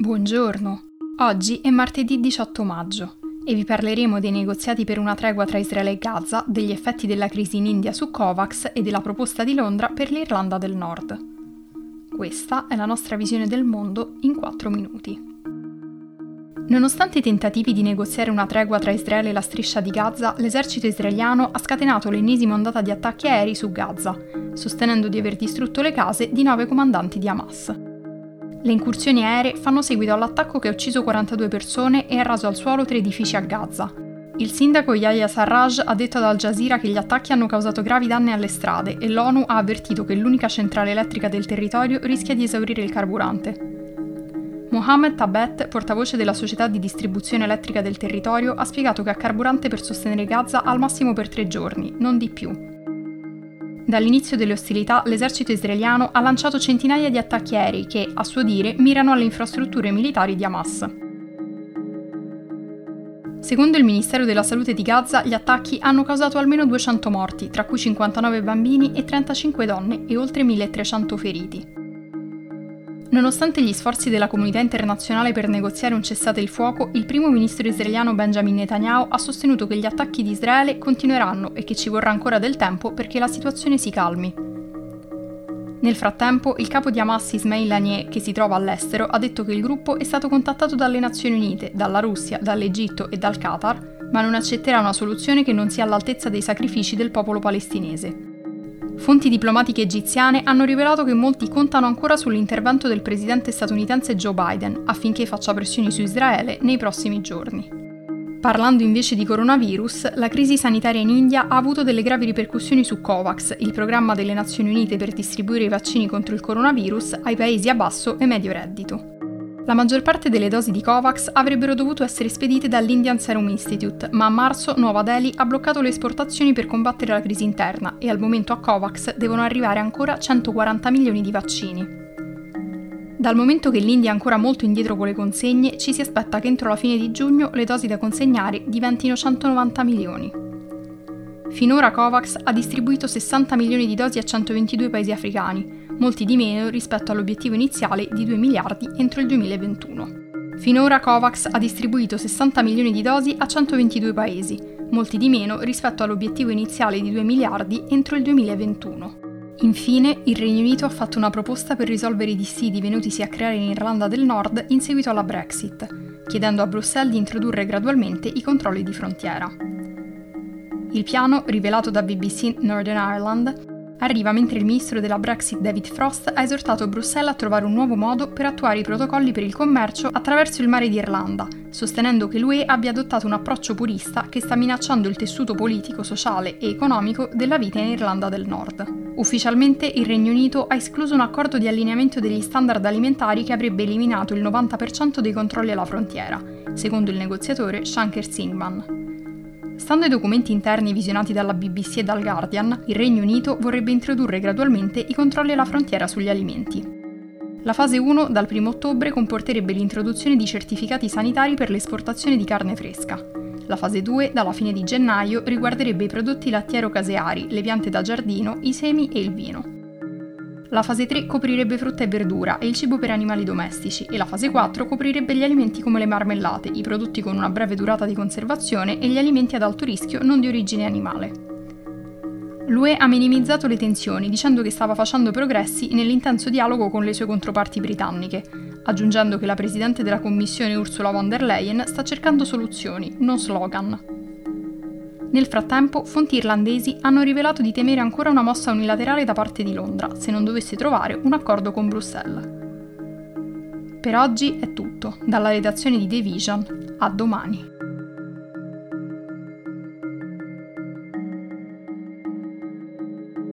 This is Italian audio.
Buongiorno. Oggi è martedì 18 maggio e vi parleremo dei negoziati per una tregua tra Israele e Gaza, degli effetti della crisi in India su Covax e della proposta di Londra per l'Irlanda del Nord. Questa è la nostra visione del mondo in 4 minuti. Nonostante i tentativi di negoziare una tregua tra Israele e la striscia di Gaza, l'esercito israeliano ha scatenato l'ennesima ondata di attacchi aerei su Gaza, sostenendo di aver distrutto le case di nove comandanti di Hamas. Le incursioni aeree fanno seguito all'attacco che ha ucciso 42 persone e ha raso al suolo tre edifici a Gaza. Il sindaco Yahya Sarraj ha detto ad Al Jazeera che gli attacchi hanno causato gravi danni alle strade e l'ONU ha avvertito che l'unica centrale elettrica del territorio rischia di esaurire il carburante. Mohamed Tabet, portavoce della società di distribuzione elettrica del territorio, ha spiegato che ha carburante per sostenere Gaza al massimo per tre giorni, non di più. Dall'inizio delle ostilità, l'esercito israeliano ha lanciato centinaia di attacchi aerei che, a suo dire, mirano alle infrastrutture militari di Hamas. Secondo il Ministero della Salute di Gaza, gli attacchi hanno causato almeno 200 morti, tra cui 59 bambini e 35 donne e oltre 1300 feriti. Nonostante gli sforzi della comunità internazionale per negoziare un cessate il fuoco, il primo ministro israeliano Benjamin Netanyahu ha sostenuto che gli attacchi di Israele continueranno e che ci vorrà ancora del tempo perché la situazione si calmi. Nel frattempo, il capo di Hamas Ismail Haniyeh, che si trova all'estero, ha detto che il gruppo è stato contattato dalle Nazioni Unite, dalla Russia, dall'Egitto e dal Qatar, ma non accetterà una soluzione che non sia all'altezza dei sacrifici del popolo palestinese. Fonti diplomatiche egiziane hanno rivelato che molti contano ancora sull'intervento del presidente statunitense Joe Biden affinché faccia pressioni su Israele nei prossimi giorni. Parlando invece di coronavirus, la crisi sanitaria in India ha avuto delle gravi ripercussioni su COVAX, il programma delle Nazioni Unite per distribuire i vaccini contro il coronavirus ai paesi a basso e medio reddito. La maggior parte delle dosi di Covax avrebbero dovuto essere spedite dall'Indian Serum Institute, ma a marzo Nuova Delhi ha bloccato le esportazioni per combattere la crisi interna e al momento a Covax devono arrivare ancora 140 milioni di vaccini. Dal momento che l'India è ancora molto indietro con le consegne, ci si aspetta che entro la fine di giugno le dosi da consegnare diventino 190 milioni. Finora Covax ha distribuito 60 milioni di dosi a 122 paesi africani, molti di meno rispetto all'obiettivo iniziale di 2 miliardi entro il 2021. Finora Covax ha distribuito 60 milioni di dosi a 122 paesi, molti di meno rispetto all'obiettivo iniziale di 2 miliardi entro il 2021. Infine, il Regno Unito ha fatto una proposta per risolvere i dissidi venutisi a creare in Irlanda del Nord in seguito alla Brexit, chiedendo a Bruxelles di introdurre gradualmente i controlli di frontiera. Il piano, rivelato da BBC Northern Ireland, arriva mentre il ministro della Brexit David Frost ha esortato Bruxelles a trovare un nuovo modo per attuare i protocolli per il commercio attraverso il mare d'Irlanda, sostenendo che l'UE abbia adottato un approccio purista che sta minacciando il tessuto politico, sociale e economico della vita in Irlanda del Nord. Ufficialmente il Regno Unito ha escluso un accordo di allineamento degli standard alimentari che avrebbe eliminato il 90% dei controlli alla frontiera, secondo il negoziatore Shankar Singhman. Stando ai documenti interni visionati dalla BBC e dal Guardian, il Regno Unito vorrebbe introdurre gradualmente i controlli alla frontiera sugli alimenti. La fase 1 dal 1 ottobre comporterebbe l'introduzione di certificati sanitari per l'esportazione di carne fresca. La fase 2, dalla fine di gennaio, riguarderebbe i prodotti lattiero-caseari, le piante da giardino, i semi e il vino. La fase 3 coprirebbe frutta e verdura e il cibo per animali domestici e la fase 4 coprirebbe gli alimenti come le marmellate, i prodotti con una breve durata di conservazione e gli alimenti ad alto rischio non di origine animale. L'UE ha minimizzato le tensioni dicendo che stava facendo progressi nell'intenso dialogo con le sue controparti britanniche, aggiungendo che la Presidente della Commissione Ursula von der Leyen sta cercando soluzioni, non slogan. Nel frattempo, fonti irlandesi hanno rivelato di temere ancora una mossa unilaterale da parte di Londra se non dovesse trovare un accordo con Bruxelles. Per oggi è tutto, dalla redazione di The Vision, a domani.